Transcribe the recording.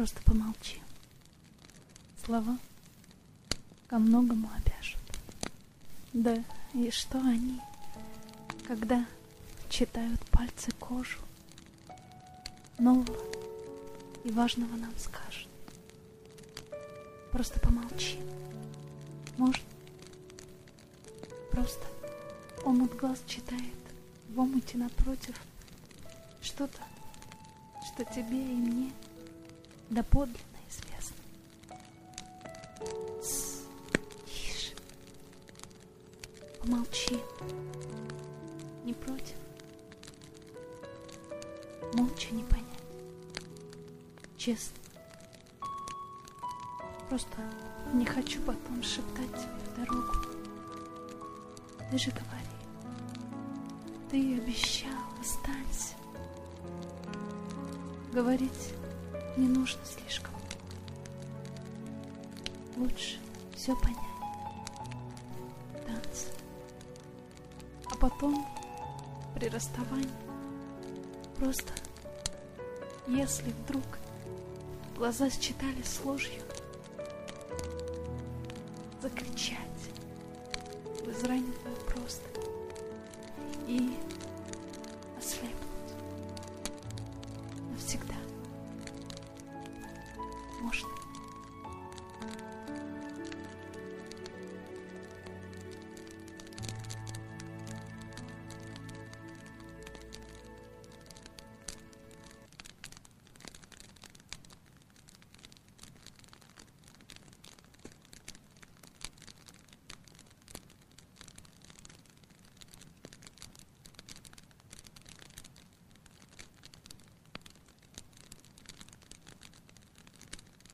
Просто помолчи. Слова ко многому обяжут. Да и что они, когда читают пальцы кожу, нового и важного нам скажут. Просто помолчи. Может, просто омут глаз читает в омуте напротив что-то, что тебе и мне доподлинно известно. Тс, тише. Помолчи. Не против. Молча не понять. Честно. Просто не хочу потом шептать тебе в дорогу. Ты же говори. Ты обещал, останься. Говорить не нужно слишком. Лучше все понять. Танц. А потом, при расставании, просто, если вдруг глаза считали с ложью, закричать в израненную просто возможно.